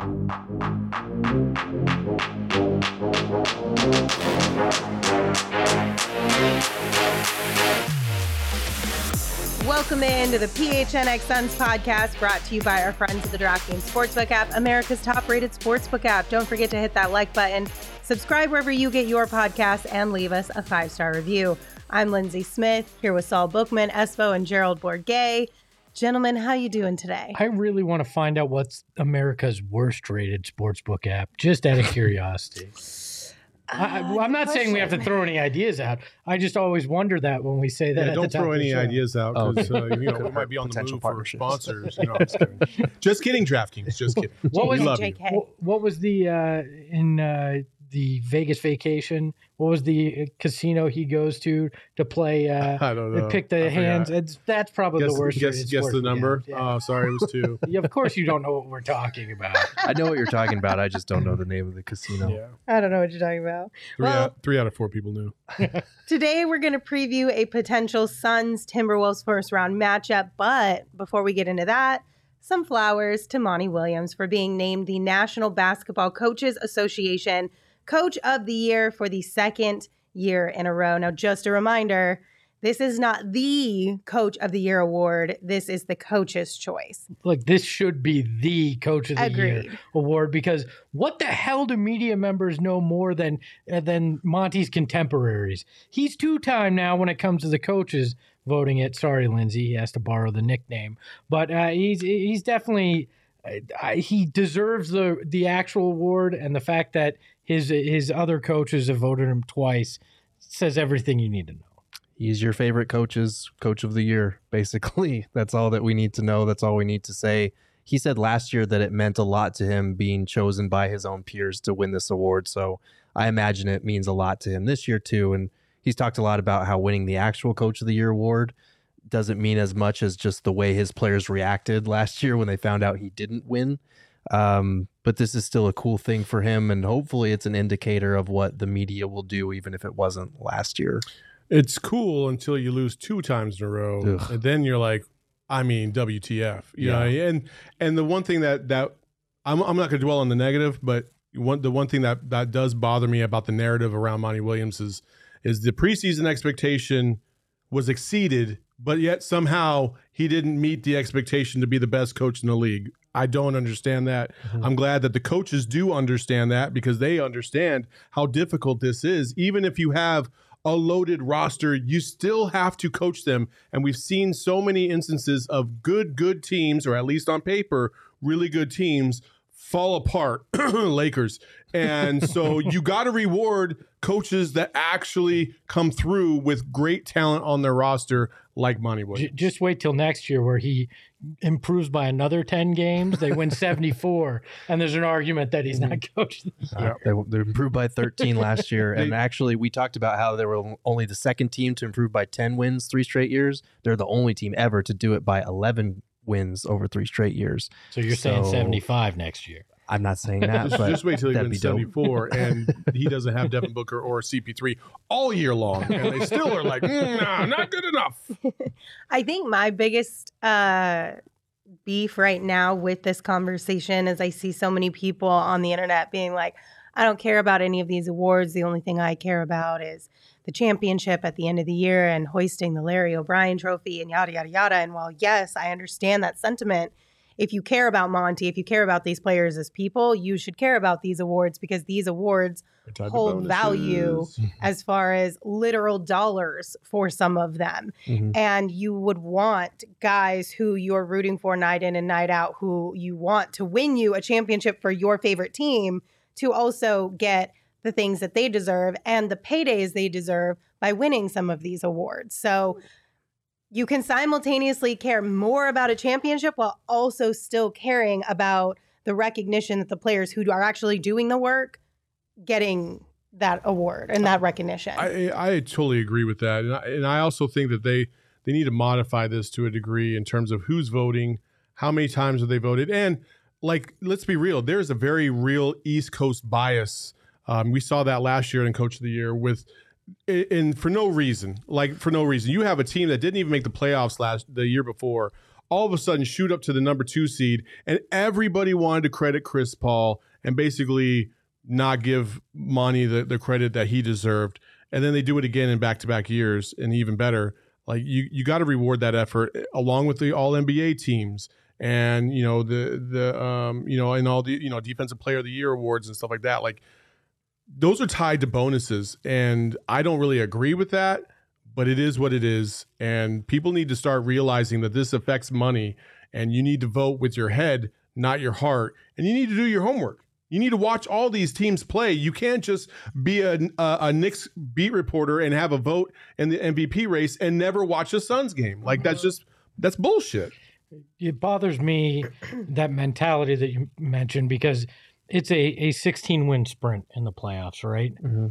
Welcome in to the PHNX Suns podcast brought to you by our friends at the DraftKings Sportsbook app, America's top rated sportsbook app. Don't forget to hit that like button, subscribe wherever you get your podcasts, and leave us a five star review. I'm Lindsey Smith here with Saul Bookman, Espo, and Gerald Bourguet. Gentlemen, how you doing today? I really want to find out what's America's worst rated sportsbook app, just out of curiosity. I, Uh, am not good saying we have to throw any ideas out. I just always wonder that when we say that. Yeah, at don't the top throw of any show. ideas out Oh, because uh, you know we might be on the move for sponsors. You know, just kidding. Just kidding, DraftKings. Just kidding. What we was- love you. JK. What, what was the uh, in uh, the Vegas vacation? What was the uh, casino he goes to to play? Uh, I don't know. pick I the forgot. hands. It's, that's probably Guess, the worst. guess, rated guess the number. Yeah. Oh, sorry, it was two. Yeah, of course, you don't know what we're talking about. I know what you're talking about. I just don't know the name of the casino. yeah, I don't know what you're talking about. three, Well- out, three out of four people knew. Today, we're going to preview a potential Suns Timberwolves first round matchup. But before we get into that, some flowers to Monty Williams for being named the National Basketball Coaches Association Coach of the Year for the second year in a row. Now, just a reminder this is not the Coach of the Year award, this is the coach's choice. Like this should be the Coach of the Year award because what the hell do media members know more than uh, than Monty's contemporaries? He's two time now when it comes to the coaches voting it. Sorry, Lindsey, he has to borrow the nickname, but uh, he's he's definitely uh, I- he deserves the the actual award, and the fact that his his other coaches have voted him twice says everything you need to know. He's your favorite coach's coach of the year, basically. That's all that we need to know. That's all we need to say. He said last year that it meant a lot to him being chosen by his own peers to win this award. So I imagine it means a lot to him this year, too. And he's talked a lot about how winning the actual coach of the year award doesn't mean as much as just the way his players reacted last year when they found out he didn't win. Um, but this is still a cool thing for him. And hopefully it's an indicator of what the media will do, even if it wasn't last year. It's cool until you lose two times in a row, Ugh. and then you're like, I mean, WTF? yeah know, and and the one thing that that I'm I'm not going to dwell on the negative, but one the one thing that that does bother me about the narrative around Monty Williams is is the preseason expectation was exceeded, but yet somehow he didn't meet the expectation to be the best coach in the league. I don't understand that. Mm-hmm. I'm glad that the coaches do understand that because they understand how difficult this is. Even if you have a loaded roster, you still have to coach them. And we've seen so many instances of good, good teams, or at least on paper, really good teams fall apart. Lakers. And so you got to reward coaches that actually come through with great talent on their roster, like Monty Williams. just wait till next year where he improves by another 10 games. They win 74, and there's an argument that he's not coaching. Uh, they, they improved by 13 last year. And actually, we talked about how they were only the second team to improve by 10 wins three straight years. They're the only team ever to do it by 11 wins over three straight years. So you're saying 75 next year. I'm not saying that, Just, but just wait till he that'd wins be 74 and he doesn't have Devin Booker or CP3 all year long. And they still are like, mm, nah, not good enough. I think my biggest uh, beef right now with this conversation is I see so many people on the internet being like, I don't care about any of these awards. The only thing I care about is the championship at the end of the year and hoisting the Larry O'Brien trophy and yada, yada, yada. And while, yes, I understand that sentiment, if you care about Monty, if you care about these players as people, you should care about these awards because these awards hold value as far as literal dollars for some of them. Mhm. And you would want guys who you're rooting for night in and night out, who you want to win you a championship for your favorite team, to also get the things that they deserve and the paydays they deserve by winning some of these awards. So you can simultaneously care more about a championship while also still caring about the recognition that the players who are actually doing the work getting that award and that recognition. I, I totally agree with that, and I, and I also think that they they need to modify this to a degree in terms of who's voting, how many times have they voted, and like let's be real, there's a very real East Coast bias. Um, we saw that last year in Coach of the Year with, and for no reason, like for no reason, you have a team that didn't even make the playoffs last the year before. All of a sudden, shoot up to the number two seed, and everybody wanted to credit Chris Paul and basically not give Monty the, the credit that he deserved. And then they do it again in back to back years, and even better. Like you, you got to reward that effort eh, along with the All NBA teams and you know the the um you know and all the you know defensive player of the year awards and stuff like that like those are tied to bonuses and i don't really agree with that but it is what it is and people need to start realizing that this affects money and you need to vote with your head not your heart and you need to do your homework you need to watch all these teams play. You can't just be a, a, a Knicks beat reporter and have a vote in the MVP race and never watch a Suns game. Like that's uh-huh. just that's bullshit it bothers me that mentality that you mentioned because it's a, a 16 win sprint in the playoffs, right? Mm-hmm.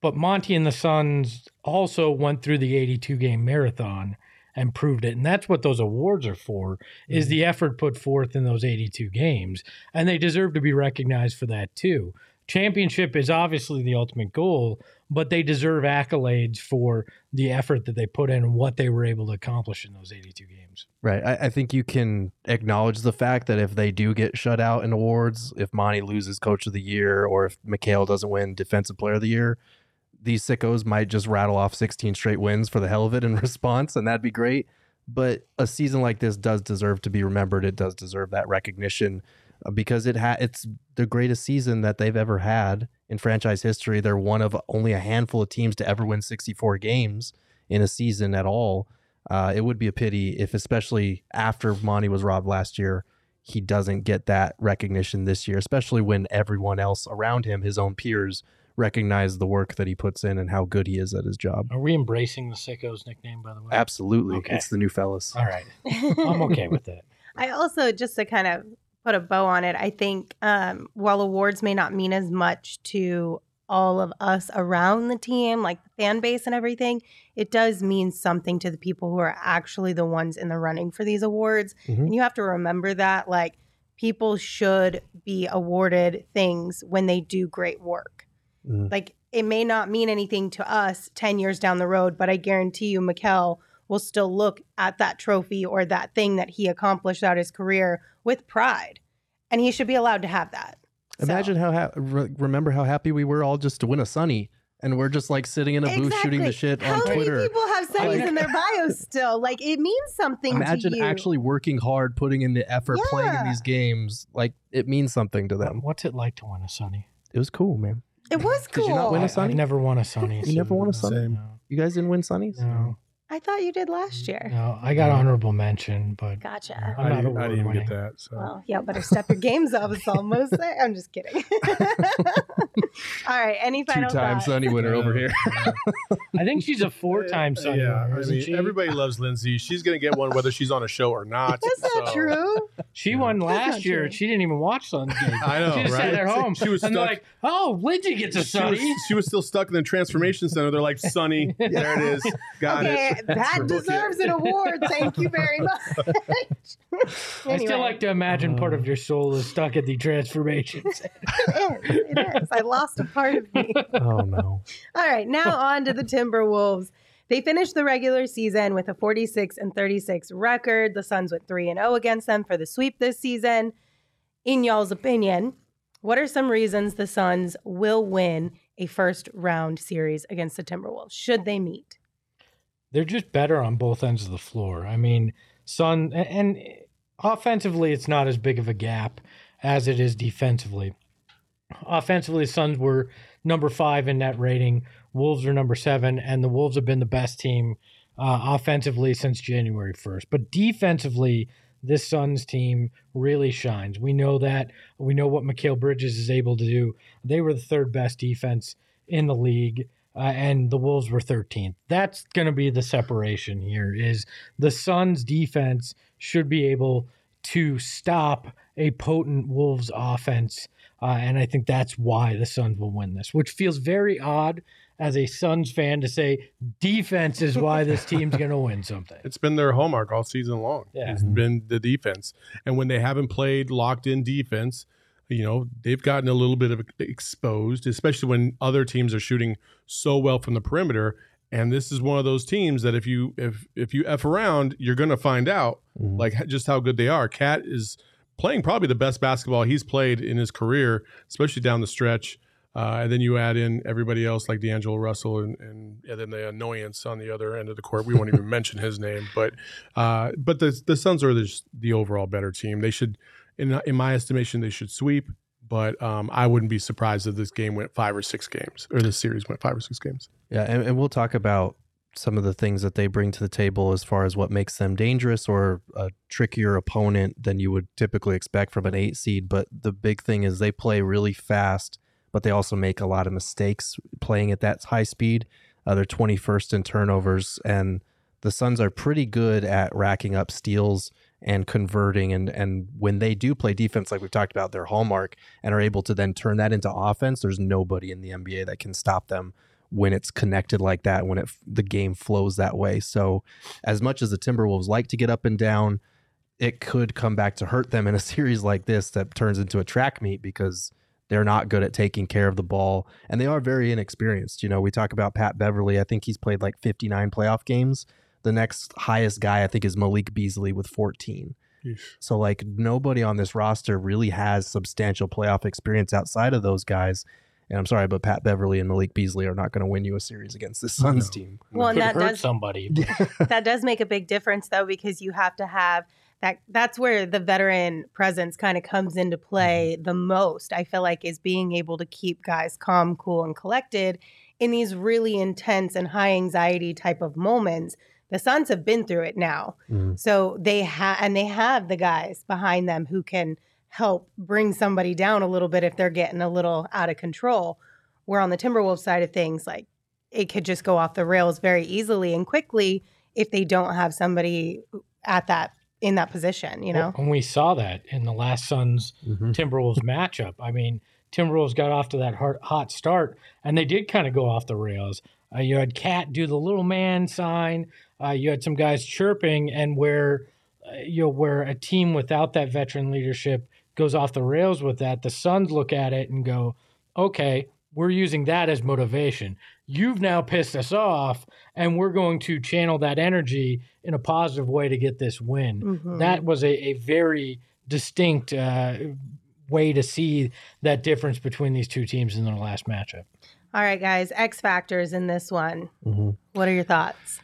But Monty and the Suns also went through the 82 game marathon and proved it. And that's what those awards are for mm-hmm. is the effort put forth in those 82 games. And they deserve to be recognized for that too. Championship is obviously the ultimate goal, but they deserve accolades for the effort that they put in and what they were able to accomplish in those 82 games. Right. I, I, think you can acknowledge the fact that if they do get shut out in awards, if Monty loses Coach of the Year or if Mikal doesn't win Defensive Player of the Year, these sickos might just rattle off 16 straight wins for the hell of it in response, and that'd be great. But a season like this does deserve to be remembered. It does deserve that recognition uh, because it ha- it's the greatest season that they've ever had in franchise history. They're one of only a handful of teams to ever win 64 games in a season at all. Uh, it would be a pity if, especially after Monty was robbed last year, he doesn't get that recognition this year, especially when everyone else around him, his own peers, recognize the work that he puts in and how good he is at his job. Are we embracing the sickos nickname, by the way? Absolutely. Okay. It's the new fellas. All right. I'm okay with that. I also, just to kind of put a bow on it, I think um, while awards may not mean as much to all of us around the team, like the fan base and everything, it does mean something to the people who are actually the ones in the running for these awards. Mm-hmm. And you have to remember that, like, people should be awarded things when they do great work. Mm-hmm. Like, it may not mean anything to us 10 years down the road, but I guarantee you, Mikal will still look at that trophy or that thing that he accomplished out his career with pride. And he should be allowed to have that. Imagine so. how ha- re- remember how happy we were all just to win a Sunny, and we're just like sitting in a exactly. booth shooting the shit how on Twitter. How many people have Sunnies in their bios still? Like it means something. Imagine actually working hard, putting in the effort, yeah. playing in these games. Like it means something to them. What's it like to win a Sunny? It was cool, man. It was cool. Did you not win a Sunny? I, never won a Sunny. you so never won a Sunny. No. You guys didn't win Sunnies? No. I thought you did last year. No, I got honorable mention, but gotcha. I'm I didn't, I didn't even get that. So. Well, yeah, better step your games up. It's almost there. I'm just kidding. All right, any final two-time Sunny winner over here. I think she's a four-time Sunny yeah, winner, I mean, Everybody loves Lindsey. She's going to get one whether she's on a show or not. That's so. not true. She won last year. True. She didn't even watch Sunday. I know, She just right? sat at home. She was and stuck. like, "Oh, Lindsey gets a Sunny." She was, she was still stuck in the transformation center. They're like, "Sunny, there it is, got okay, it." That deserves an award. Thank you very much. anyway. I still like to imagine part of um, your soul is stuck at the transformation. it is. It is. I lost a part of me. Oh no! All right, now on to the Timberwolves. They finished the regular season with a 46 and 36 record. The Suns went 3 and 0 against them for the sweep this season. In y'all's opinion, what are some reasons the Suns will win a first round series against the Timberwolves? Should they meet? They're just better on both ends of the floor. I mean, Sun and offensively, it's not as big of a gap as it is defensively. Offensively, Suns were number five in net rating. Wolves are number seven, and the Wolves have been the best team uh, offensively since January 1st. But defensively, this Suns team really shines. We know that. We know what Mikal Bridges is able to do. They were the third best defense in the league. Uh, and the Wolves were 13th. That's going to be the separation here. Is the Suns' defense should be able to stop a potent Wolves offense. Uh, and I think that's why the Suns will win this, which feels very odd as a Suns fan to say defense is why this team's going to win something. It's been their hallmark all season long. Yeah. It's been the defense. And when they haven't played locked in defense, you know, they've gotten a little bit of exposed, especially when other teams are shooting so well from the perimeter. And this is one of those teams that if you if if you f around, you're going to find out Mhm. like just how good they are. KAT is playing probably the best basketball he's played in his career, especially down the stretch. Uh, and then you add in everybody else like D'Angelo Russell and, and, and then the annoyance on the other end of the court. We won't even mention his name, but uh, but the the Suns are just the overall better team. They should, in in my estimation, they should sweep. But um, I wouldn't be surprised if this game went five or six games, or this series went five or six games. Yeah, and, and we'll talk about some of the things that they bring to the table as far as what makes them dangerous or a trickier opponent than you would typically expect from an eight seed. But the big thing is they play really fast, but they also make a lot of mistakes playing at that high speed. Uh, they're 21st in turnovers, and the Suns are pretty good at racking up steals and converting. And and when they do play defense, like we've talked about, their hallmark, and are able to then turn that into offense, there's nobody in the NBA that can stop them when it's connected like that, when it the game flows that way. So, as much as the Timberwolves like to get up and down, it could come back to hurt them in a series like this that turns into a track meet because they're not good at taking care of the ball and they are very inexperienced. You know, we talk about Pat Beverley. I think he's played like 59 playoff games. The next highest guy I think is Malik Beasley with 14. So like nobody on this roster really has substantial playoff experience outside of those guys. And I'm sorry, but Pat Beverley and Malik Beasley are not going to win you a series against the Suns No. team. Well, and that hurt does somebody. that does make a big difference though because you have to have that that's where the veteran presence kind of comes into play Mm-hmm. the most i feel like is being able to keep guys calm cool and collected in these really intense and high anxiety type of moments the suns have been through it now Mhm. so they have and they have the guys behind them who can help bring somebody down a little bit if they're getting a little out of control where on the timberwolves side of things like it could just go off the rails very easily and quickly if they don't have somebody at that in that position, you know. And we saw that in the last Suns Mhm. Timberwolves matchup. I mean, Timberwolves got off to that hot, hot start, and they did kind of go off the rails. Uh, you had KAT do the little man sign. Uh, you had some guys chirping, and where uh, you know where a team without that veteran leadership goes off the rails with that, the Suns look at it and go, "Okay, we're using that as motivation. You've now pissed us off, and we're going to channel that energy in a positive way to get this win." Mhm. that was a, a very distinct uh, way to see that difference between these two teams in their last matchup. All right, guys, X factors in this one. Mhm. What are your thoughts?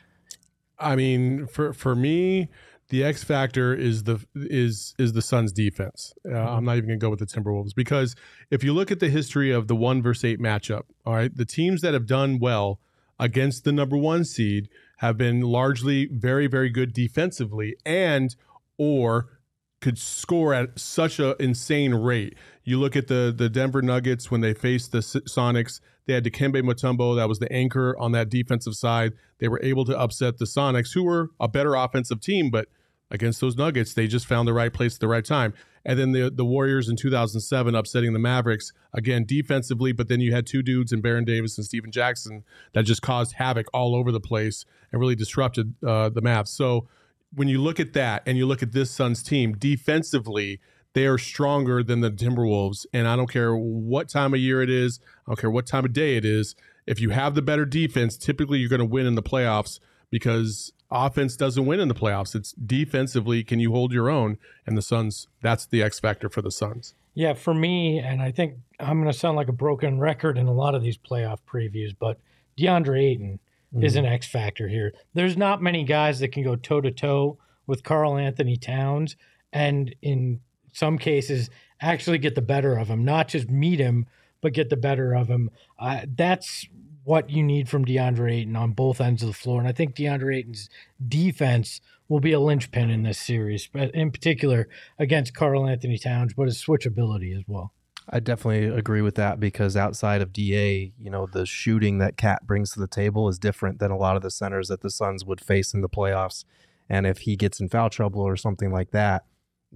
I mean, for for me, the X factor is the is is the Suns' defense. Uh, I'm not even going to go with the Timberwolves because if you look at the history of the one versus eight matchup, all right, the teams that have done well against the number one seed have been largely very very good defensively and or could score at such a insane rate. You look at the the Denver Nuggets when they faced the Sonics. They had Dikembe Mutombo, that was the anchor on that defensive side. They were able to upset the Sonics, who were a better offensive team, but against those Nuggets, they just found the right place at the right time. And then the the Warriors in 2007 upsetting the Mavericks again defensively, but then you had two dudes in Baron Davis and Stephen Jackson that just caused havoc all over the place and really disrupted uh, the Mavs. So when you look at that and you look at this Suns team defensively, they are stronger than the Timberwolves. And I don't care what time of year it is, I don't care what time of day it is. If you have the better defense, typically you're going to win in the playoffs because offense doesn't win in the playoffs. It's defensively, can you hold your own? And the Suns, that's the X factor for the Suns. Yeah, for me, and I think I'm going to sound like a broken record in a lot of these playoff previews, but DeAndre Ayton is mm-hmm. an X factor here. There's not many guys that can go toe to toe with Karl-Anthony Towns, and in some cases, actually get the better of him, not just meet him, but get the better of him. Uh, that's what you need from DeAndre Ayton on both ends of the floor. And I think DeAndre Ayton's defense will be a linchpin in this series, but in particular against Karl-Anthony Towns, but his switchability as well. I definitely agree with that because outside of DA, you know, the shooting that KAT brings to the table is different than a lot of the centers that the Suns would face in the playoffs. And if he gets in foul trouble or something like that,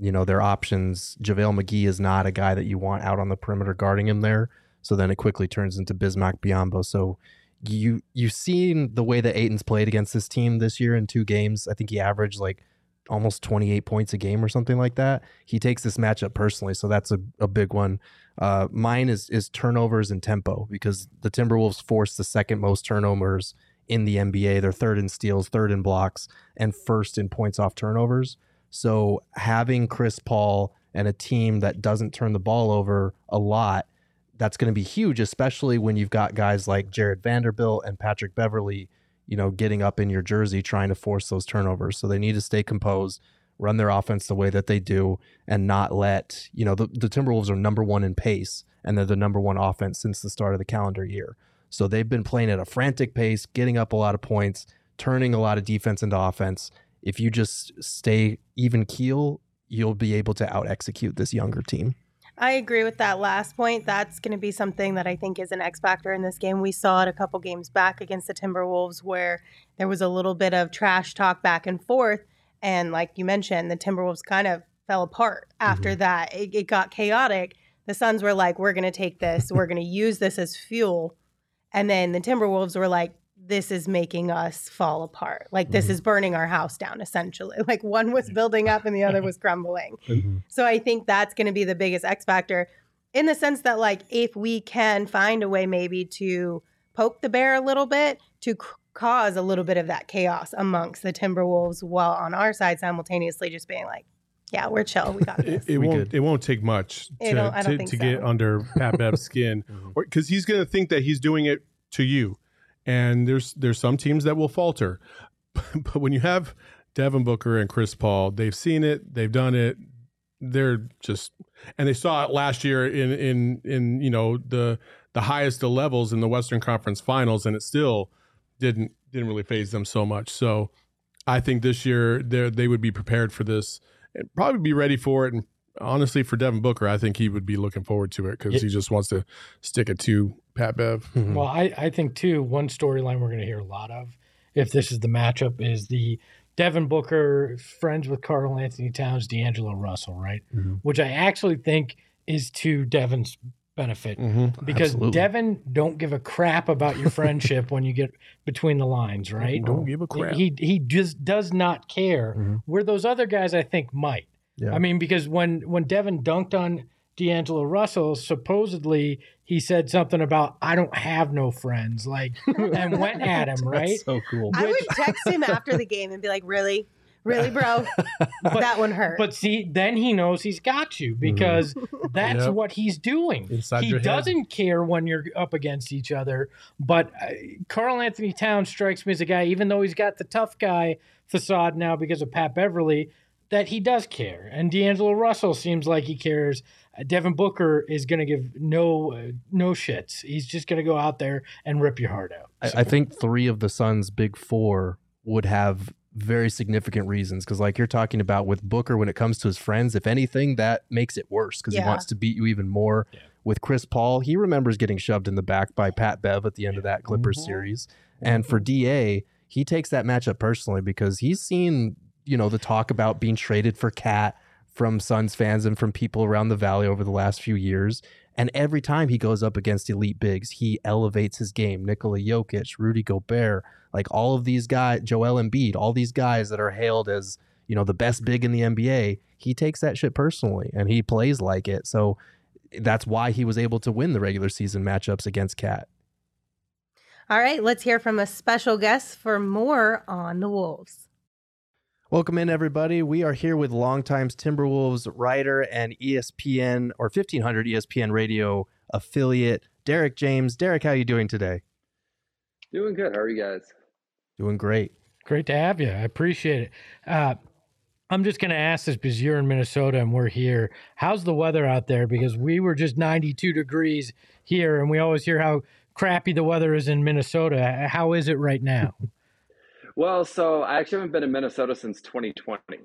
you know, their options. JaVale McGee is not a guy that you want out on the perimeter guarding him there. So then it quickly turns into Bismack Biyombo. So you you've seen the way that Ayton's played against this team this year in two games. I think he averaged like almost 28 points a game or something like that. He takes this matchup personally, so that's a, a big one. Uh, mine is is turnovers and tempo because the Timberwolves force the second most turnovers in the NBA. They're third in steals, third in blocks, and first in points off turnovers. So having Chris Paul and a team that doesn't turn the ball over a lot, that's going to be huge, especially when you've got guys like Jarred Vanderbilt and Patrick Beverley, you know, getting up in your jersey trying to force those turnovers. So they need to stay composed, run their offense the way that they do, and not let, you know, the, the Timberwolves are number one in pace and they're the number one offense since the start of the calendar year. So they've been playing at a frantic pace, getting up a lot of points, turning a lot of defense into offense if you just stay even keel, you'll be able to out execute this younger team. I agree with that last point. That's going to be something that I think is an X factor in this game. We saw it a couple games back against the Timberwolves where there was a little bit of trash talk back and forth. And like you mentioned, the Timberwolves kind of fell apart after mm-hmm. that. It, it got chaotic. The Suns were like, we're going to take this, we're going to use this as fuel. And then the Timberwolves were like, this is making us fall apart. Like this mm-hmm. is burning our house down essentially. Like one was building up and the other was crumbling. Mm-hmm. So I think that's going to be the biggest X factor in the sense that like if we can find a way maybe to poke the bear a little bit to c- cause a little bit of that chaos amongst the Timberwolves while on our side simultaneously just being like yeah, we're chill. We got this. It, it won't. It won't take much to, to, to so. get under Pat Bev's skin, because mm-hmm. he's going to think that he's doing it to you and there's there's some teams that will falter, but when you have Devin Booker and Chris Paul, they've seen it, they've done it. They're just and they saw it last year in in in you know the the highest of levels in the Western Conference Finals, and it still didn't didn't really faze them so much. So I think this year they they would be prepared for this and probably be ready for it. And honestly, for Devin Booker, I think he would be looking forward to it because he just wants to stick it to Pat Bev. Mm-hmm. Well, I, I think too, one storyline we're going to hear a lot of if this is the matchup is the Devin Booker friends with Karl-Anthony Towns, D'Angelo Russell, right? Mm-hmm. Which I actually think is to Devin's benefit mm-hmm. because Absolutely. Devin don't give a crap about your friendship when you get between the lines, right? Don't give a crap. He he just does not care. Mm-hmm. Where those other guys, I think, might. Yeah. I mean, because when when Devin dunked on D'Angelo Russell, supposedly he said something about I don't have no friends, like and went at him, right? so cool. I would text him after the game and be like, Really? Really, bro? but, that one hurt. But see, then he knows he's got you because mm-hmm. that's yep. what he's doing. Inside he doesn't head. care when you're up against each other. But uh, Karl-Anthony Towns strikes me as a guy, even though he's got the tough guy facade now because of Pat Beverley, that he does care. And D'Angelo Russell seems like he cares. Devin Booker is going to give no uh, no shits. He's just going to go out there and rip your heart out. So. I, I, think three of the Suns' big four would have very significant reasons because, like you're talking about with Booker, when it comes to his friends, if anything, that makes it worse because yeah. he wants to beat you even more. Yeah. With Chris Paul, he remembers getting shoved in the back by Pat Bev at the end of that Clippers mm-hmm. series, and for DA, he takes that matchup personally because he's seen you know the talk about being traded for KAT from Suns fans and from people around the valley over the last few years. And every time he goes up against elite bigs, he elevates his game. Nikola Jokic, Rudy Gobert, like all of these guys, Joel Embiid, all these guys that are hailed as, you know, the best big in the NBA, he takes that shit personally and he plays like it. So that's why he was able to win the regular season matchups against KAT. All right, let's hear from a special guest for more on the Wolves. Welcome in, everybody. We are here with longtime Timberwolves writer and ESPN or 1500 ESPN radio affiliate, Derek James. Derek, how are you doing today? Doing good. How are you guys? Doing great. Great to have you. I appreciate it. Uh, I'm just going to ask this because you're in Minnesota and we're here. How's the weather out there? Because we were just 92 degrees here, and we always hear how crappy the weather is in Minnesota. How is it right now? Well, so I actually haven't been in Minnesota since 2020.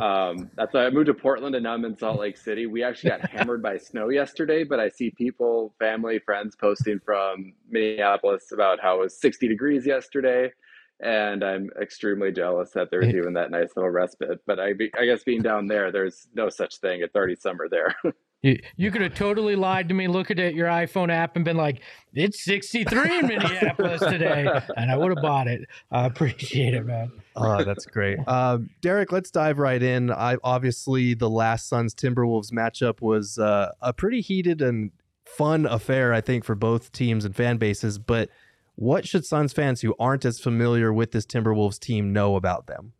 Um, that's why I moved to Portland and now I'm in Salt Lake City. We actually got hammered by snow yesterday, but I see people, family, friends posting from Minneapolis about how it was 60 degrees yesterday. and I'm extremely jealous that there's even that nice little respite. But I, I guess being down there, there's no such thing. It's already summer there. You, you could have totally lied to me looking at your iPhone app and been like, it's 63 in Minneapolis today. And I would have bought it. I appreciate it, man. Oh, that's great. Um, Derek, let's dive right in. I obviously the last Suns Timberwolves matchup was uh, a pretty heated and fun affair, I think, for both teams and fan bases. But what should Suns fans who aren't as familiar with this Timberwolves team know about them?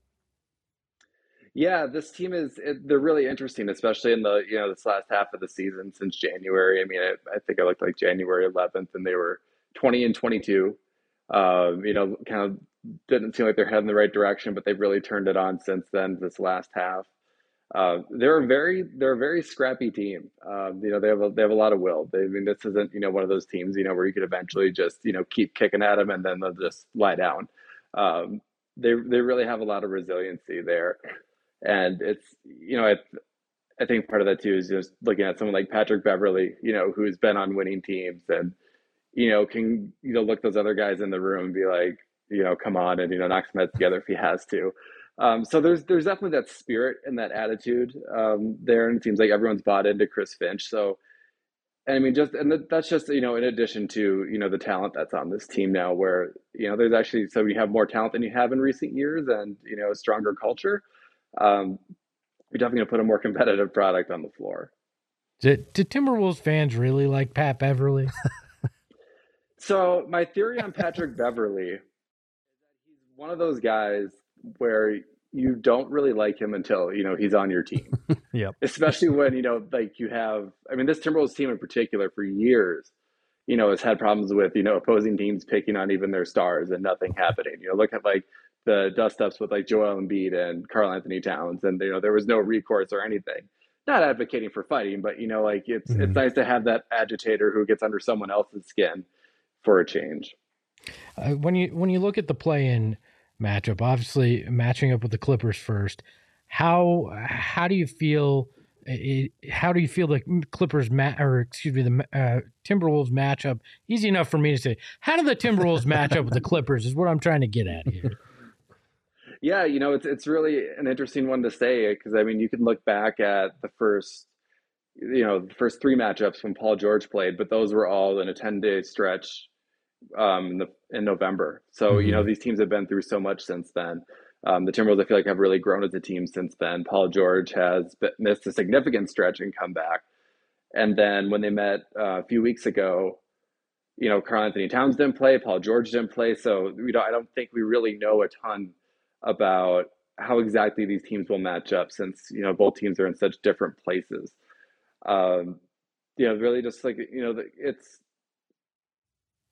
Yeah, this team is they're really interesting, especially in the you know this last half of the season since January. I mean, I, I think I looked like January 11th, and they were 20 and 22. Um, you know, kind of didn't seem like they're heading the right direction, but they've really turned it on since then. This last half, uh, they're a very they're a very scrappy team. Um, you know, they have a, they have a lot of will. They, I mean, this isn't you know one of those teams you know where you could eventually just you know keep kicking at them and then they'll just lie down. Um, they they really have a lot of resiliency there and it's you know I, I think part of that too is just looking at someone like Patrick Beverley, you know, who's been on winning teams and you know can you know look those other guys in the room and be like, you know, come on and you know knock some heads together if he has to. Um, so there's there's definitely that spirit and that attitude um, there, and it seems like everyone's bought into Chris Finch. So, I mean, just and that's just you know in addition to you know the talent that's on this team now, where you know there's actually so you have more talent than you have in recent years, and you know a stronger culture um, you're definitely going to put a more competitive product on the floor. Did, did Timberwolves fans really like Pat Beverley? so my theory on Patrick Beverly is that he's one of those guys where you don't really like him until you know he's on your team. yeah. Especially when you know, like you have. I mean, this Timberwolves team in particular, for years, you know, has had problems with you know opposing teams picking on even their stars and nothing happening. You know, look at like the dust ups with like Joel Embiid and Karl-Anthony Towns, and you know there was no recourse or anything. Not advocating for fighting, but you know, like it's mm-hmm. it's nice to have that agitator who gets under someone else's skin for a change. Uh, when you when you look at the play-in matchup, obviously matching up with the Clippers first, how how do you feel? It, how do you feel the Clippers ma- or excuse me the uh, Timberwolves matchup? Easy enough for me to say. How do the Timberwolves match up with the Clippers? Is what I'm trying to get at here. Yeah, you know, it's it's really an interesting one to say because I mean, you can look back at the first, you know, the first three matchups when Paul George played, but those were all in a ten day stretch um, in, the, in November. So mm-hmm. you know, mm-hmm. these teams have been through so much since then. Um, the Timberwolves, I feel like, have really grown as a team since then. Paul George has missed a significant stretch and come back. And then when they met uh, a few weeks ago, you know, Karl-Anthony Towns didn't play, Paul George didn't play, so you know, I don't think we really know a ton about how exactly these teams will match up since you know both teams are in such different places um you know really just like you know it's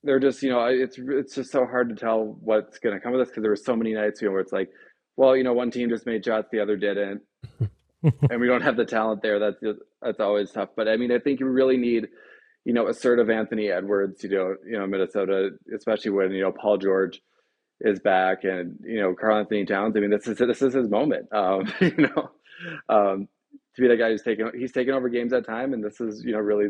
they're just you know it's it's just so hard to tell what's going to come of this because there were so many nights you know where it's like well you know one team just made shots the other didn't and we don't have the talent there that's just, that's always tough but i mean i think you really need you know assertive anthony edwards you know you know minnesota especially when you know paul george is back, and you know Karl-Anthony Towns. I mean, this is this is his moment. Um, you know, um, to be the guy who's taking he's taken over games at time, and this is you know really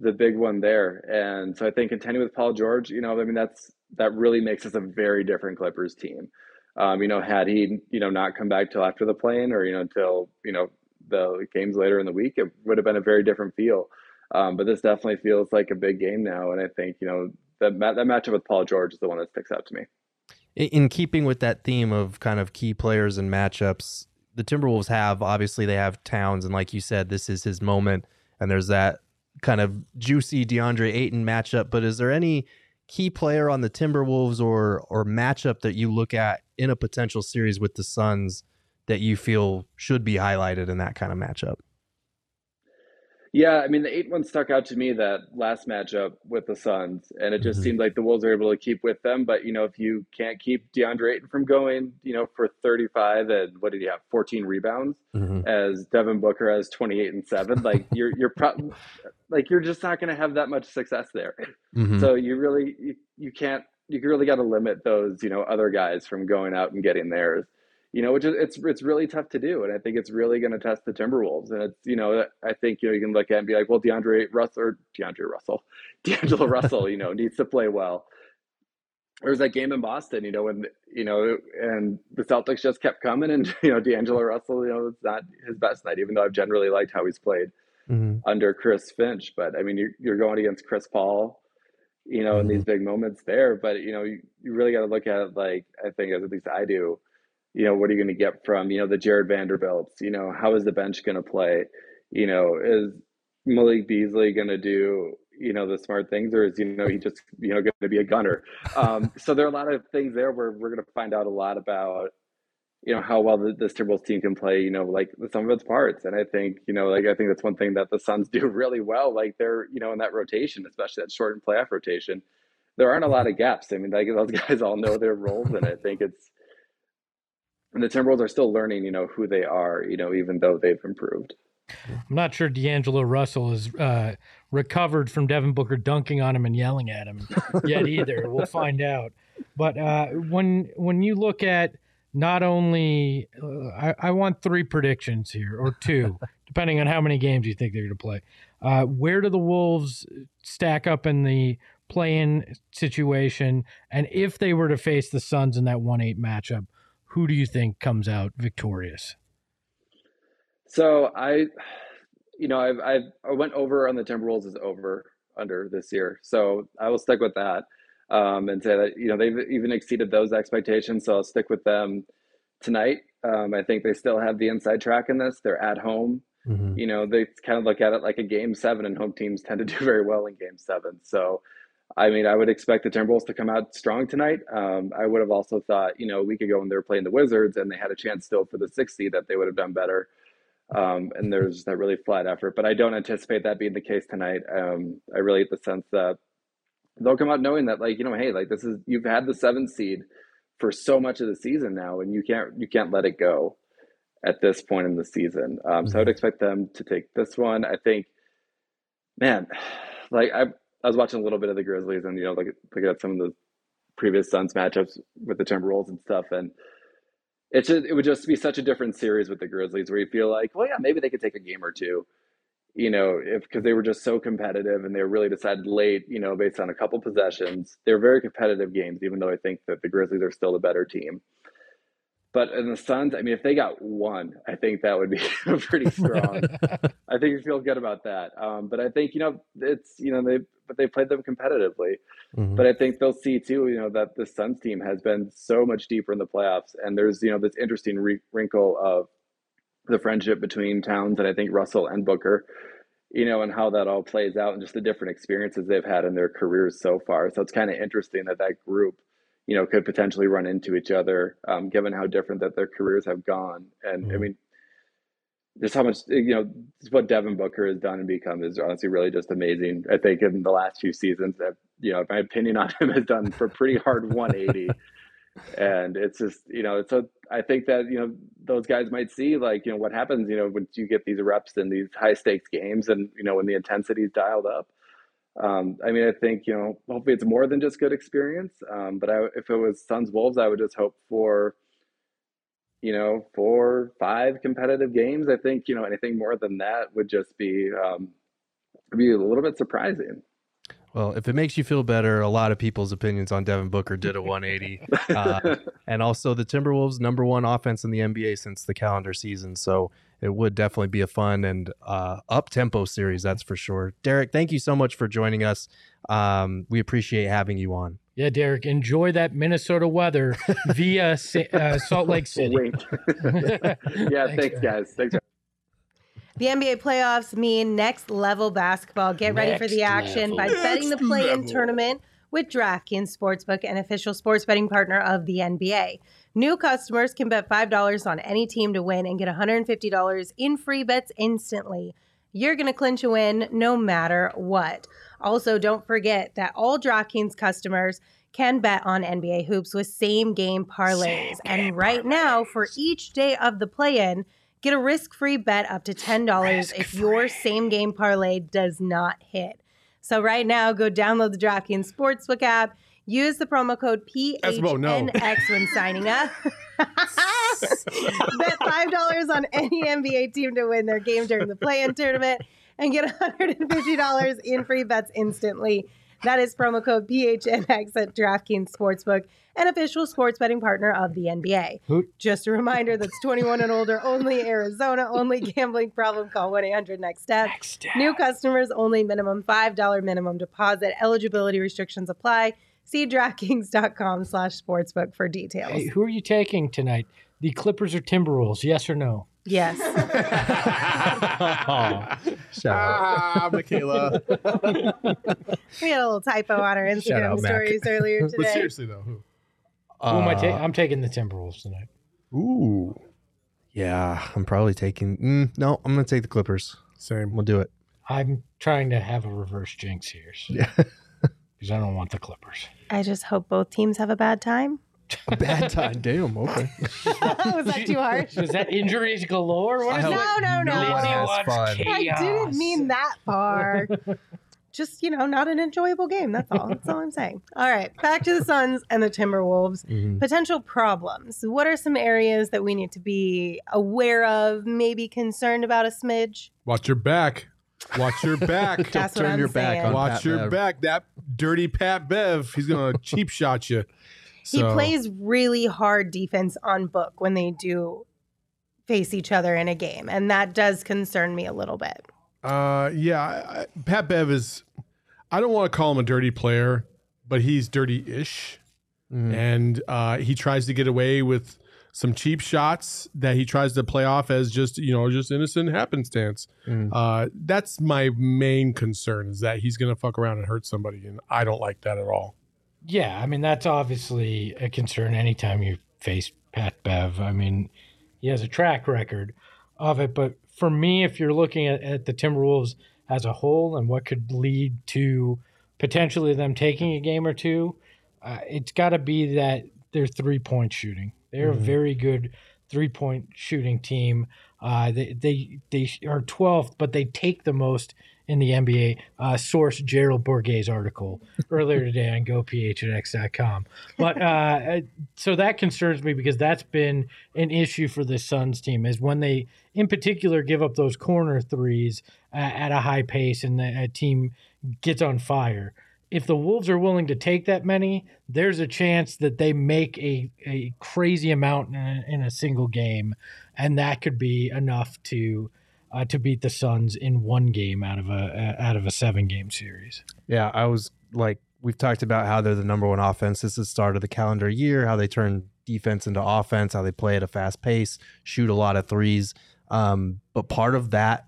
the big one there. And so I think contending with Paul George, you know, I mean that's that really makes us a very different Clippers team. Um, you know, had he you know not come back till after the play-in, or you know until you know the games later in the week, it would have been a very different feel. Um, but this definitely feels like a big game now, and I think you know that that matchup with Paul George is the one that sticks out to me in keeping with that theme of kind of key players and matchups, the Timberwolves have obviously they have Towns, and like you said, this is his moment, and there's that kind of juicy DeAndre Ayton matchup. But is there any key player on the Timberwolves or or matchup that you look at in a potential series with the Suns that you feel should be highlighted in that kind of matchup? Yeah, I mean the eight one stuck out to me that last matchup with the Suns, and it just mm-hmm. seemed like the Wolves were able to keep with them. But you know, if you can't keep DeAndre Ayton from going, you know, for thirty five and what did he have, fourteen rebounds, mm-hmm. as Devin Booker has twenty eight and seven, like you're you're pro- like you're just not going to have that much success there. Mm-hmm. So you really you, you can't you really got to limit those you know other guys from going out and getting theirs you know, which is it's it's really tough to do, and I think it's really going to test the Timberwolves. And it's you know, I think you know you can look at and be like, well, DeAndre Russell or DeAndre Russell, D'Angelo Russell, you know, needs to play well. there was that game in Boston, you know, when you know, and the Celtics just kept coming, and you know, D'Angelo Russell, you know, it's not his best night, even though I've generally liked how he's played mm-hmm. under Chris Finch. But I mean, you're, you're going against Chris Paul, you know, mm-hmm. in these big moments there. But you know, you, you really got to look at it like I think, at least I do. You know, what are you going to get from you know the Jarred Vanderbilts? You know, how is the bench going to play? You know, is Malik Beasley going to do you know the smart things, or is you know he just you know going to be a gunner? Um, so there are a lot of things there where we're going to find out a lot about you know how well the, this Timberwolves team can play. You know, like some of its parts, and I think you know like I think that's one thing that the Suns do really well. Like they're you know in that rotation, especially that short and playoff rotation, there aren't a lot of gaps. I mean, like those guys all know their roles, and I think it's and the Timberwolves are still learning. You know who they are. You know, even though they've improved. I'm not sure D'Angelo Russell is uh, recovered from Devin Booker dunking on him and yelling at him yet either. we'll find out. But uh, when when you look at not only, uh, I, I, want three predictions here or two, depending on how many games you think they're going to play. Uh, where do the Wolves stack up in the play-in situation? And if they were to face the Suns in that one-eight matchup, who do you think comes out victorious? So I you know, I've, I've I went over on the Timberwolves is over under this year, so I will stick with that um, and say that you know they've even exceeded those expectations. So I'll stick with them tonight. Um, I think they still have the inside track in this. They're at home. Mm-hmm. You know, they kind of look at it like a game seven, and home teams tend to do very well in game seven. So, I mean, I would expect the Timberwolves to come out strong tonight. Um, I would have also thought, you know, a week ago when they were playing the Wizards and they had a chance still for the 60 that they would have done better. Um, and there's that really flat effort. But I don't anticipate that being the case tonight. Um, I really get the sense that they'll come out knowing that, like, you know, hey, like this is you've had the seventh seed for so much of the season now, and you can't you can't let it go at this point in the season. Um, so I would mm-hmm. expect them to take this one. I think, man, like I I was watching a little bit of the Grizzlies and you know like looking at some of the previous Suns matchups with the Timberwolves and stuff, and it's just, it would just be such a different series with the Grizzlies where you feel like, well, yeah, maybe they could take a game or two, you know, if because they were just so competitive and they were really decided late, you know, based on a couple possessions. They're very competitive games, even though I think that the Grizzlies are still the better team. But in the Suns, I mean, if they got one, I think that would be pretty strong. I think you feel good about that. Um, but I think you know it's you know they but they played them competitively. Mm-hmm. But I think they'll see too, you know, that the Suns team has been so much deeper in the playoffs, and there's you know this interesting re- wrinkle of the friendship between Towns and I think Russell and Booker, you know, and how that all plays out, and just the different experiences they've had in their careers so far. So it's kind of interesting that that group you know, could potentially run into each other, um, given how different that their careers have gone. And mm-hmm. I mean, just how much you know what Devin Booker has done and become is honestly really just amazing. I think in the last few seasons, that you know, my opinion on him has done for pretty hard 180. and it's just you know, so I think that you know those guys might see like you know what happens you know when you get these reps in these high stakes games and you know when the intensity is dialed up um, I mean, I think you know, hopefully it's more than just good experience. Um, but I, if it was Suns Wolves, I would just hope for you know four, five competitive games. I think you know anything more than that would just be um, be a little bit surprising. Well, if it makes you feel better, a lot of people's opinions on Devin Booker did a 180. uh, and also, the Timberwolves' number one offense in the NBA since the calendar season. So it would definitely be a fun and uh, up tempo series, that's for sure. Derek, thank you so much for joining us. Um, we appreciate having you on. Yeah, Derek, enjoy that Minnesota weather via uh, Salt Lake City. yeah, thanks, thanks guys. Thanks. The NBA playoffs mean next level basketball. Get ready for the action level. by next betting the play in tournament with DraftKings Sportsbook, an official sports betting partner of the NBA. New customers can bet $5 on any team to win and get $150 in free bets instantly. You're going to clinch a win no matter what. Also, don't forget that all DraftKings customers can bet on NBA hoops with same game parlays. Same and right parlays. now, for each day of the play in, Get a risk free bet up to $10 risk if your same game parlay does not hit. So, right now, go download the DraftKings Sportsbook app. Use the promo code PHNX when signing up. Bet $5 on any NBA team to win their game during the play in tournament and get $150 in free bets instantly. That is promo code PHNX at DraftKings Sportsbook, an official sports betting partner of the NBA. Who- Just a reminder that's 21 and older, only Arizona, only gambling problem. Call 1 800 NEXT STEP. New customers only minimum $5 minimum deposit. Eligibility restrictions apply. See DraftKings.com slash sportsbook for details. Hey, who are you taking tonight? The Clippers or Timberwolves? Yes or no? Yes. Shout out. Ah, Michaela. We had a little typo on our out, Instagram Mac. stories earlier but today. seriously though, who? Who am I Uh, taking? I'm taking the Timberwolves tonight. Ooh, Yeah, I'm probably taking. Mm, no, I'm gonna take the Clippers. same. We'll do it. I'm trying to have a reverse jinx here Yeah. because I don't want the Clippers. I just hope both teams have a bad time. A bad time. Damn. Okay. Was that too harsh? Is that injuries galore? What I is hope it? No, no, no. no one has fun. I didn't mean that far. Just, you know, not an enjoyable game. That's all. That's all I'm saying. All right. Back to the Suns and the Timberwolves. Mhm. Potential problems. What are some areas that we need to be aware of, maybe concerned about a smidge? Watch your back. Watch your back. That's what turn I'm your back saying. on Watch Pat your Bev. back. That dirty Pat Bev. He's gonna cheap shot you. He plays really hard defense on book when they do face each other in a game. And that does concern me a little bit. Uh, yeah. I, I- Pat Bev is. I don't want to call him a dirty player, but he's dirty-ish, Mhm. and uh, he tries to get away with some cheap shots that he tries to play off as just you know just innocent happenstance. Mm. Uh, that's my main concern is that he's gonna fuck around and hurt somebody, and I don't like that at all. Yeah, I mean that's obviously a concern anytime you face Pat Bev. I mean, he has a track record of it, but for me, if you're looking at, at the Timberwolves as a whole and what could lead to potentially them taking a game or two, uh, it's got to be that their three point shooting. They're Mhm. a very good three point shooting team. Uh, they they they are 12th, but they take the most in the NBA. Uh, source Gerald Bourguet's article earlier today on GoPHNX.com. But uh, so that concerns me because that's been an issue for the Suns team is when they, in particular, give up those corner threes uh, at a high pace and the team gets on fire. If the Wolves are willing to take that many, there's a chance that they make a, a crazy amount in a, in a single game, and that could be enough to uh, to beat the Suns in one game out of a out of a seven game series. Yeah, I was like, we've talked about how they're the number one offense. This is the start of the calendar year, how they turn defense into offense, how they play at a fast pace, shoot a lot of threes. Um, but part of that,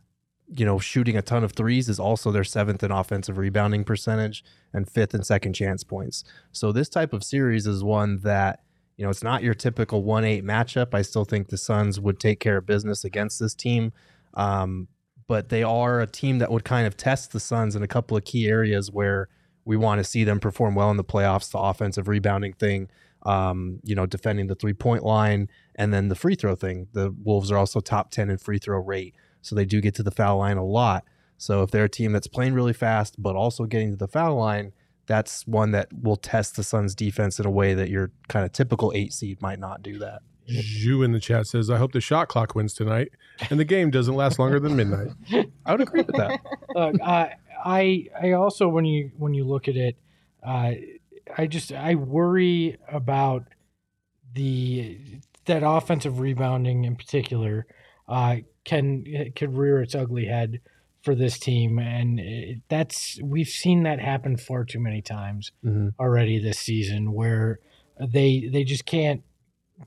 you know, shooting a ton of threes is also their seventh in offensive rebounding percentage and fifth in second chance points. So this type of series is one that, you know, it's not your typical 1 8 matchup. I still think the Suns would take care of business against this team. Um, but they are a team that would kind of test the Suns in a couple of key areas where we want to see them perform well in the playoffs, the offensive rebounding thing, um, you know, defending the three point line, and then the free throw thing. The Wolves are also top 10 in free throw rate. So they do get to the foul line a lot. So if they're a team that's playing really fast, but also getting to the foul line, that's one that will test the Suns defense in a way that your kind of typical eight seed might not do that. Zhu in the chat says, "I hope the shot clock wins tonight, and the game doesn't last longer than midnight." I would agree with that. Look, I, I, I also when you when you look at it, uh, I just I worry about the that offensive rebounding in particular uh, can could rear its ugly head for this team, and it, that's we've seen that happen far too many times Mhm. already this season, where they they just can't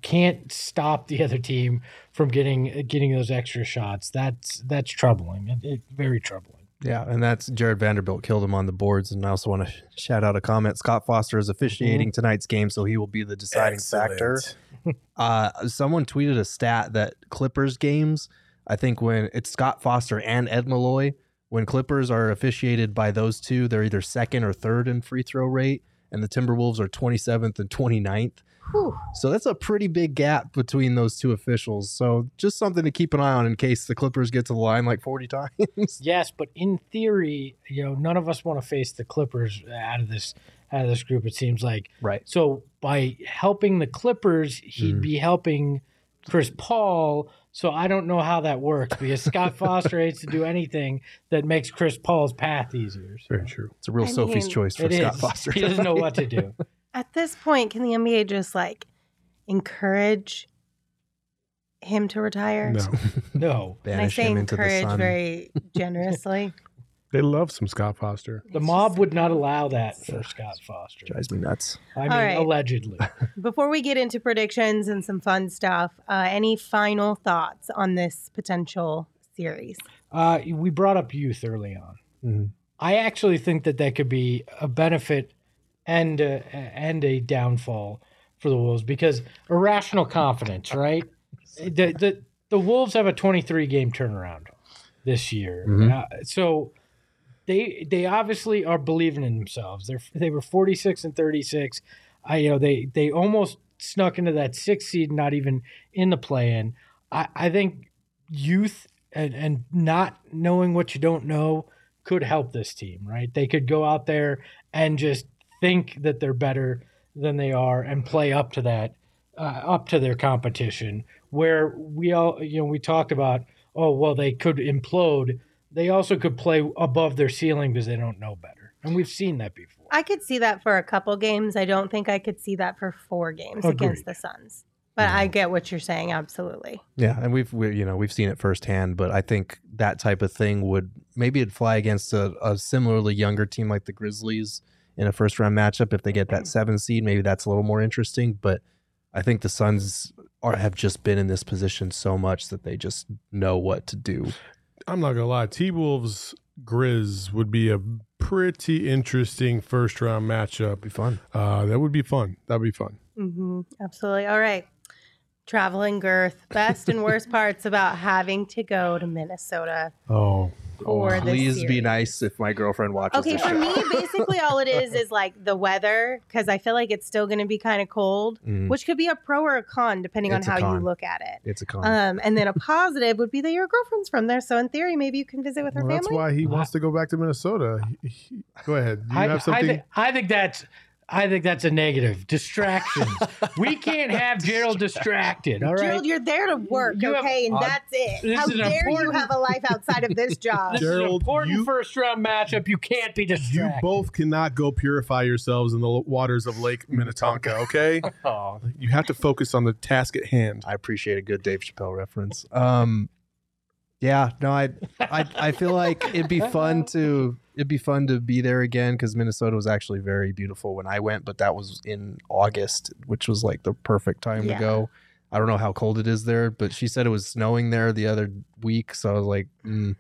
can't stop the other team from getting getting those extra shots. That's that's troubling. It, it, very troubling. Yeah, and that's Jarred Vanderbilt killed him on the boards. And I also want to shout out a comment. Scott Foster is officiating tonight's game, so he will be the deciding factor. Uh, someone tweeted a stat that Clippers games, I think when it's Scott Foster and Ed Malloy, when Clippers are officiated by those two, they're either second or third in free throw rate, and the Timberwolves are 27th and 29th. Whew. So that's a pretty big gap between those two officials. So just something to keep an eye on in case the Clippers get to the line like 40 times. Yes, but in theory, you know, none of us want to face the Clippers out of this out of this group. It seems like right. so by helping the Clippers, he'd Mhm. be helping Chris Paul. So I don't know how that works because Scott Foster hates to do anything that makes Chris Paul's path easier. So Very true. It's a real I Sophie's mean, choice for Scott is. Foster. He doesn't know what to do. At this point, can the NBA just like encourage him to retire? No, No. And I Banish say him into the encourage sun. very generously. they love some Scott Foster. The mob would not allow that for Scott Foster. Drives me nuts. I mean, All right. allegedly. Before we get into predictions and some fun stuff, uh, any final thoughts on this potential series? Uh, we brought up youth early on. Mhm. I actually think that that could be a benefit and a, and a downfall for the Wolves because irrational confidence, right? The, the the Wolves have a 23 game turnaround this year, Mhm. uh, so they they obviously are believing in themselves. They're they were 46 and 36. I you know they they almost snuck into that sixth seed, not even in the play in. I, I think youth and, and not knowing what you don't know could help this team, right? They could go out there and just think that they're better than they are and play up to that, uh, up to their competition. Where we all, you know, we talked about, oh, well, they could implode. They also could play above their ceiling because they don't know better. And we've seen that before. I could see that for a couple games. I don't think I could see that for four games Agreed. against the Suns. But I get what you're saying. Absolutely. Yeah, and we've we, you know we've seen it firsthand, but I think that type of thing would maybe it'd fly against a, a similarly younger team like the Grizzlies in a first round matchup if they get that seven seed. Maybe that's a little more interesting. But I think the Suns are have just been in this position so much that they just know what to do. I'm not gonna lie. T Wolves Grizz would be a pretty interesting first round matchup. Be fun. Uh, that would be fun. That'd be fun. hmm Absolutely. All right. Traveling girth. Best and worst parts about having to go to Minnesota Oh, for this Please be nice if my girlfriend watches. Okay, for show. me, basically all it is is like the weather because I feel like it's still going to be kind of cold, Mm, which could be a pro or a con depending It's on how you look at it. it's a con. Um, and then a positive would be that your girlfriend's from there, so in theory, maybe you can visit with her well, that's family. why he wants to go back to Minnesota. He- he- go ahead. You I, have I, something? I think that's I think that's a negative. Distractions. we can't have Gerald distracted. All right. Gerald, you're there to work, You have- okay, and uh, that's it. this How is an dare you have a life outside of this job? This is an Gerald, important you- first round matchup. You can't be distracted. you both cannot go purify yourselves in the waters of Lake Minnetonka. Okay, Oh, you have to focus on the task at hand. I appreciate a good Dave Chappelle reference. Um, yeah, no, I, I, I feel like it'd be fun to, it'd be fun to be there again because Minnesota was actually very beautiful when I went, but that was in August, which was like the perfect time Yeah. to go. I don't know how cold it is there, but she said it was snowing there the other week, so I was like, mm,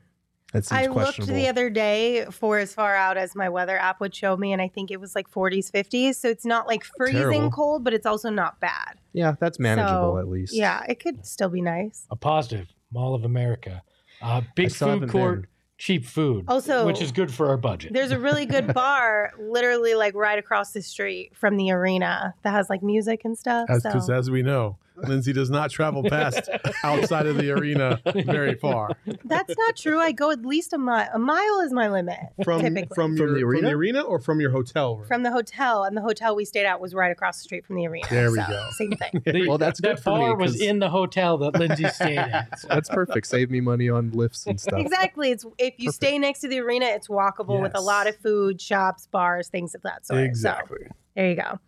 that seems I looked the other day for as far out as my weather app would show me, and I think it was like 40s, 50s. So it's not like freezing Terrible. cold, but it's also not bad. yeah, that's manageable So, at least. Yeah, it could still be nice. a positive. Mall of America. Uh, big still food court, been. cheap food. Also- which is good for our budget. There's a really good bar literally like right across the street from the arena that has like music and stuff. As so because as we know, Lindsey does not travel past outside of the arena very far. that's not true. I go at least a mile. A mile is my limit. From Typically. from, From your, the from arena? the arena or from your hotel room. From the hotel, and the hotel we stayed at was right across the street from the arena. There we so, go. Same thing. The- Well, that's good that for me, bar was 'cause- in the hotel that Lindsey stayed at. So That's perfect. Save me money on lifts and stuff. Exactly. It's if you stay next to the arena, it's walkable with a lot of food, shops, bars, things of that sort. So, exactly. there you go.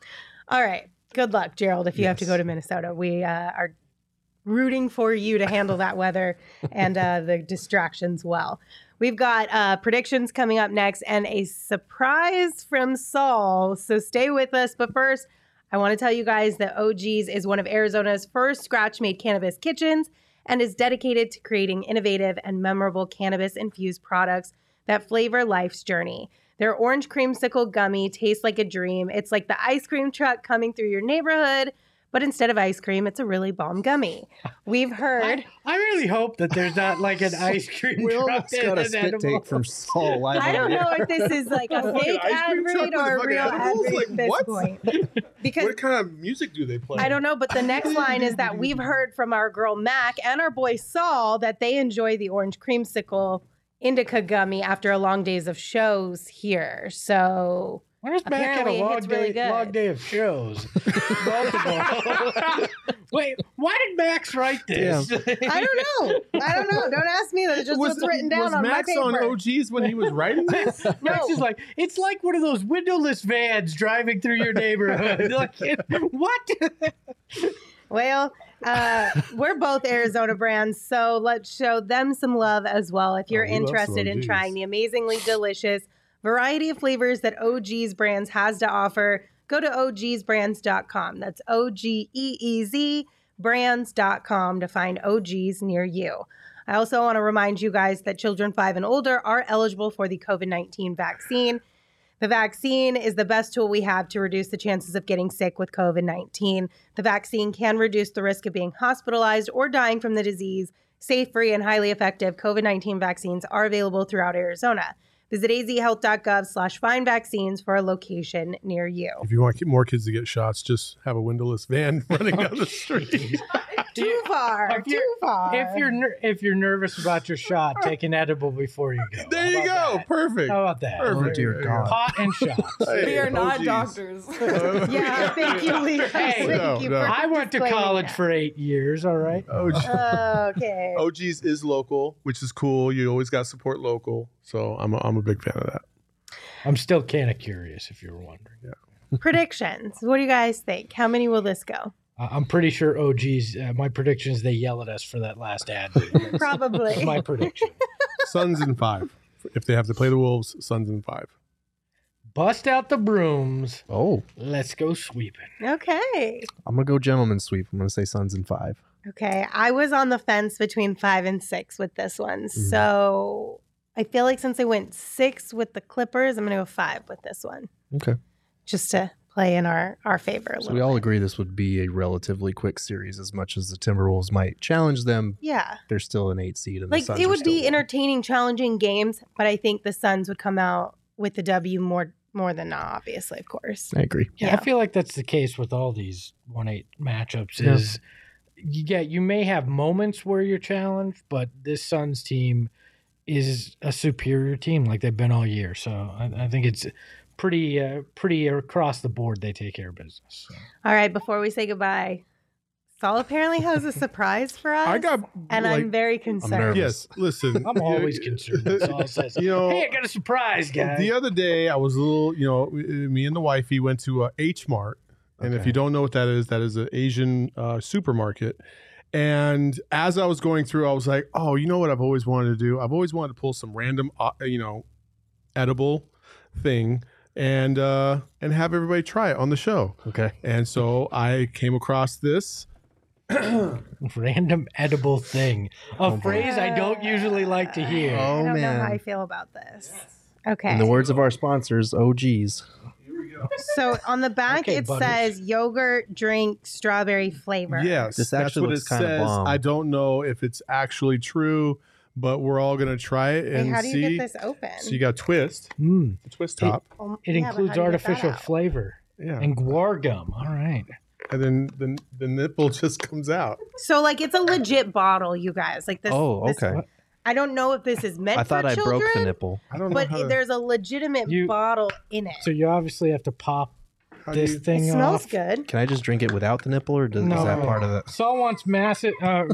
All right. Good luck, Gerald. If you have to go to Minnesota, we uh, are rooting for you to handle that weather and uh, the distractions well. We've got uh, predictions coming up next and a surprise from Saul. So stay with us. But first, I want to tell you guys that OG's is one of Arizona's first scratch made cannabis kitchens and is dedicated to creating innovative and memorable cannabis infused products that flavor life's journey. Their orange creamsicle gummy tastes like a dream. It's like the ice cream truck coming through your neighborhood, but instead of ice cream, it's a really bomb gummy. We've heard. I, I really hope that there's not like an ice cream We truck almost in got a spit edible. take from Saul live I don't air. know if this is like a fake ice ad cream truck read or a real ad read Like, at this what? point. Because What kind of music do they play? I don't know, but the next line is that we've heard from our girl Mac and our boy Saul that they enjoy the orange creamsicle indica gummy after a long days of shows here. So Why does Mac get a Apparently long day, really good. long day of shows? Multiple. Wait, why did Max write this? I don't know. I don't know. Don't ask me. That's just what's written down was on Max my paper. on OGs when he was writing this? Max is like, it's like one of those windowless vans driving through your neighborhood. like, what? Well, uh, we're both Arizona brands, so let's show them some love as well. If you're Oh, we interested in trying the amazingly delicious variety of flavors that OG's Brands has to offer, go to ogsbrands.com. That's O G E E Z brands.com to find OGs near you. I also want to remind you guys that children five and older are eligible for the COVID 19 vaccine. The vaccine is the best tool we have to reduce the chances of getting sick with COVID 19. The vaccine can reduce the risk of being hospitalized or dying from the disease. Safe, free, and highly effective COVID 19 vaccines are available throughout Arizona. Visit azhealth.gov slash find vaccines for a location near you. If you want more kids to get shots, just have a windowless van running down the street. Too far. If Too far. If you're ner- if you're nervous about your shot, take an edible before you go. there How you go. that? Perfect. How about that? Perfect. Oh, dear God. Pot and shots. Hey, We are not OGs. doctors. yeah, thank you, Lee. Thank No, you no. I went to college that. for eight years. All right. Oh, OG. Okay. OGs is local, which is cool. You always got to support local. So I'm a, I'm a big fan of that. I'm still kind of curious if you were wondering. Predictions. What do you guys think? How many will this go? I- I'm pretty sure OG's. Uh, my prediction is they yell at us for that last ad. That's Probably. my prediction. Suns in five. If they have to play the Wolves, Suns in five. Bust out the brooms. Oh, Let's go sweeping. Okay. I'm gonna go gentleman sweep. I'm gonna say Suns in five. Okay. I was on the fence between five and six with this one. So I feel like since I went six with the Clippers, I'm going to go five with this one Okay. just to play in our, our favor. A So little we all bit. agree this would be a relatively quick series. As much as the Timberwolves might challenge them, Yeah. they're still an eight seed. And the Like Suns it would be one. entertaining, challenging games, but I think the Suns would come out with the W more more than not, obviously, of course. I agree. Yeah, Yeah. I feel like that's the case with all these one eight matchups. Yeah. Is you get you may have moments where you're challenged, but this Suns team is a superior team, like they've been all year. So I, I think it's pretty uh, pretty across the board. They take care of business. So. All right, before we say goodbye, Saul apparently has a surprise for us. I got and like, I'm very concerned. nervous. yes. Listen, I'm always concerned. Saul says, You know, "Hey, I got a surprise, guy." The other day, I was a little, you know, me and the wifey went to a H Mart, and if you don't know what that is, that is an Asian uh, supermarket. And as I was going through, I was like, oh, you know what I've always wanted to do? I've always wanted to pull some random, uh, you know, edible thing and uh, and have everybody try it on the show. Okay. And so I came across this. Random edible thing, a Oh, boy. phrase I don't usually like to hear. I Oh, don't know how man. I feel about this. Okay. In the words of our sponsors, OGs. So on the back Okay, it Butters. says yogurt drink strawberry flavor. Yes, This that's what looks it kinda says. bomb. I don't know if it's actually true, but we're all gonna try it Wait, and how do you see. get this open? So you got twist, Mm, the twist top, it yeah, but includes do you get that artificial out? flavor yeah, and guar gum. All right. and then the the nipple just comes out. So like it's a legit bottle, you guys. Like this. Oh, this- okay. I don't know if this is meant for children. I thought for I children, broke the nipple. I don't know but how to, there's a legitimate You- bottle in it. So you obviously have to pop how do this you- it thing smells off. good. Can I just drink it without the nipple, or does, is that part of it? Saul wants massive, uh, uh,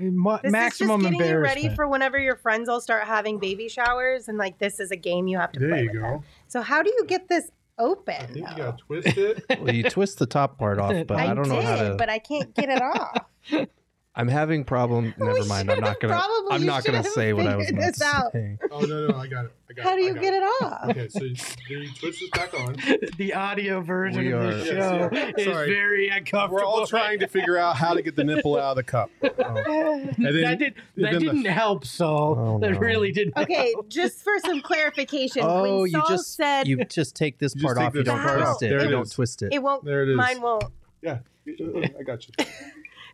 ma- This maximum is just getting you ready for whenever your friends all start having baby showers, and like this is a game you have to There play you with go. them. So how do you get this open? I think you though? gotta twist it. Well, you twist the top part off, but I, don't know did, how to. but I can't get it off. I'm having problem. We Never mind. I'm not gonna. probably- I'm not gonna say what I was figured about this to say. oh no, no, I got it. I got it. How it. do you get it off? Okay, so you, you twist this back on. the audio version We of are- the Yes, show yeah. is Sorry. very uncomfortable. We're all trying to figure out how to get the nipple out of the cup. Oh. And then, that did, that then didn't help, Saul. Oh, that really didn't. Okay, help. just for some clarification, Oh, when you just said you just take this part off. You don't twist it. You don't twist it. it won't, There it is. mine won't. yeah, I got you.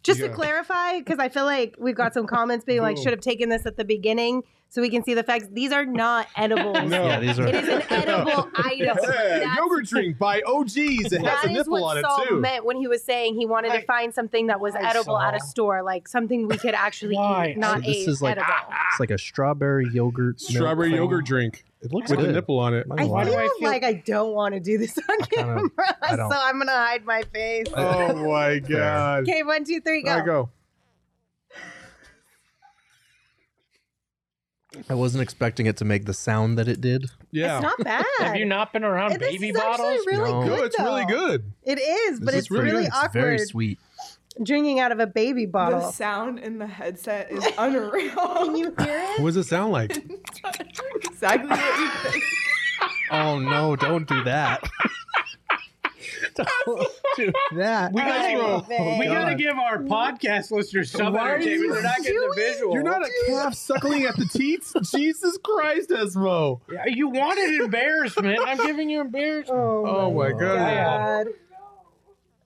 Just Yeah. to clarify, because I feel like we've got some comments being like, should have taken this at the beginning. so we can see the facts. These are not edibles. No. Yeah, these are. It is an edible item. Hey, That's- yogurt drink by OGs. It has a nipple what on it Saul too. meant when he was saying he wanted to find something that was I edible at a store, like something we could actually eat, not So this a is like- edible. It's like a strawberry yogurt. milk Strawberry thing. yogurt drink It looks with a nipple on it. I'm I feel, I feel- like I don't want to do this on kinda- camera, so. I'm gonna hide my face. Oh my god! Okay, one, two, three, go. I go. I wasn't expecting it to make the sound that it did. Yeah, It's not bad. Have you not been around This baby is bottles? really No. good. no, it's really good. It is, but This is it's really really, good. It's awkward Very sweet. Drinking out of a baby bottle. The sound in the headset is unreal. Can you hear it? What does it sound like? exactly what you think. Oh no! Don't do that. don't do that. We gotta, Oh, we man. gotta give our podcast listeners some Why are entertainment. you They're not getting the doing- visual. You're not a calf suckling at the teats. Jesus Christ, Espo. Yeah, You wanted embarrassment. I'm giving you embarrassment. Oh, oh my god. God.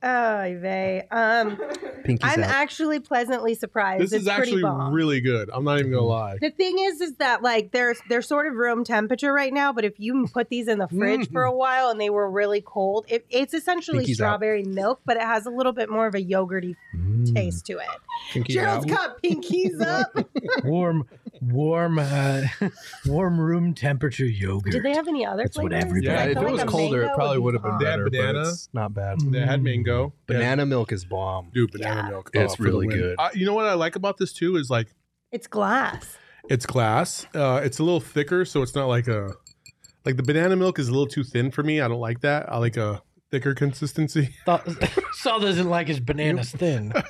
Oh, they. Um, Pinkies I'm out. actually pleasantly surprised. This it's is actually pretty bomb. really good. I'm not even gonna lie. The thing is, is that like they're they're sort of room temperature right now. But if you put these in the fridge for a while and they were really cold, it, it's essentially Pinkies out. strawberry milk, but it has a little bit more of a yogurty Mm. taste to it. Pinkies Gerald's out. got pinkies up. warm, warm, uh, warm room temperature yogurt. Did they have any other That's what flavors? everybody- Yeah, if it like was colder, it probably would would have been bomb. They had better. but banana. it's not bad. They had mango. They had- Banana milk is bomb. dude, banana Yeah. milk. It's for really good. Uh, you know what I like about this too is like It's glass. it's glass. Uh, it's a little thicker, so it's not like a like the banana milk is a little too thin for me. I don't like that. I like a thicker consistency. Saul doesn't like his bananas thin.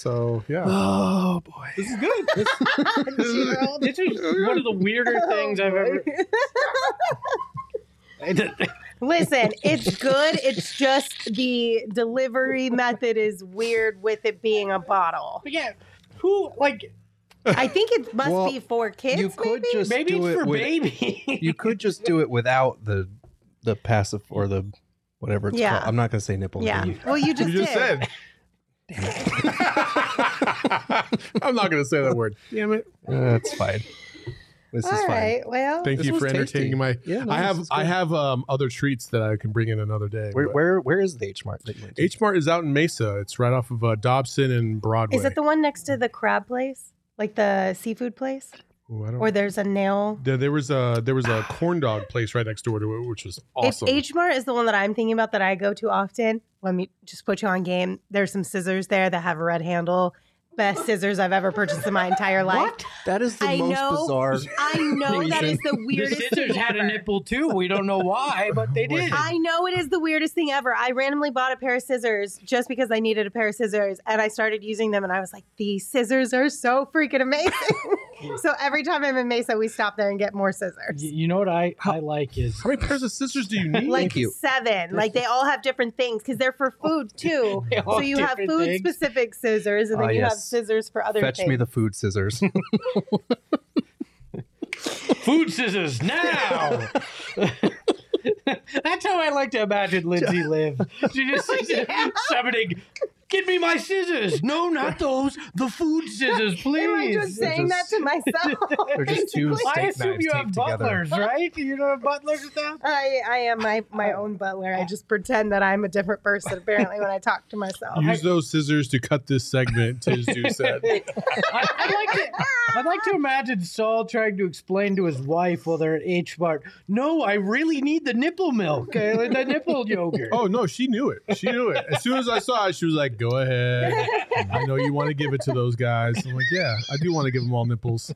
So yeah, Oh boy. this is good. Gerald. This is one of the weirder oh, things I've ever. Listen, it's good. It's just the delivery method is weird with it being a bottle. But yeah, who like? I think it must Well, be for kids. you could maybe? just Maybe do it's it for with, baby. You could just do it without the the passive or the whatever it's Yeah. called. I'm not gonna say nipple. Yeah. Well, you just, you just did. said. I'm not gonna say that word. Damn it. Uh, that's fine. This All is fine. right. Well, Thank This you was for tasty. entertaining my. Yeah, no, I have I have um, other treats that I can bring in another day. Where where where is the H Mart that you went to? H Mart is out in Mesa. It's right off of uh, Dobson and Broadway. is it the one next to the crab place, like the seafood place, Ooh, I don't or there's a nail? there, there was a there was a corn dog place right next door to it, which was awesome. If H Mart is the one that I'm thinking about that I go to often, let me just put you on game. There's some scissors there that have a red handle. Best scissors I've ever purchased in my entire life. That is the I most know. bizarre. I know that is the weirdest. the weirdest scissors thing had a nipple too. We don't know why, but they did. I know it is the weirdest thing ever. I randomly bought a pair of scissors just because I needed a pair of scissors and I started using them and I was like, these scissors are so freaking amazing. so every time I'm in Mesa, we stop there and get more scissors. Y- You know what I, I like is How many pairs of scissors do you need? Like Thank you. seven. Like they all have different things because they're for food too. They all so you have different food things. specific scissors and then Ah, you have yes. scissors for other things. Fetch things. me the food scissors. food scissors now. That's how I like to imagine Lindsey live. She just sits there summoning, "Get me my scissors! No, not those. The food scissors, please." Am I just saying that to myself? They're just two basically? I steak assume knives you have taped together. butlers, right? You don't have butlers with that? I, I am my, my own butler. I just pretend that I'm a different person apparently when I talk to myself. Use those scissors to cut this segment. Tizdu said. I, I'd like to. I'd like to imagine Saul trying to explain to his wife while they're at H Mart. No, I really need the nipple milk, uh, the nipple yogurt. Oh no, she knew it. She knew it. As soon as I saw it, she was like, "Go ahead. I know you want to give it to those guys." I'm like, "Yeah, I do want to give them all nipples."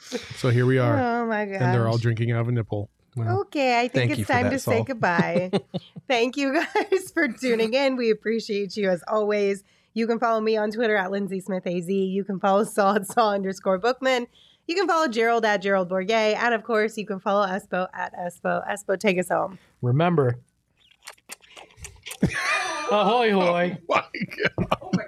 So here we are, Oh my god. and they're all drinking out of a nipple. Okay, I think it's time that, to say goodbye. Thank you guys for tuning in. We appreciate you as always. You can follow me on Twitter at Lindsey Smith AZ. You can follow Saul at Saul underscore Bookman. You can follow Gerald at Gerald Bourguet. And of course, you can follow Espo at Espo. Espo, take us home. Remember. Ahoy, hoy. Oh my God. Oh my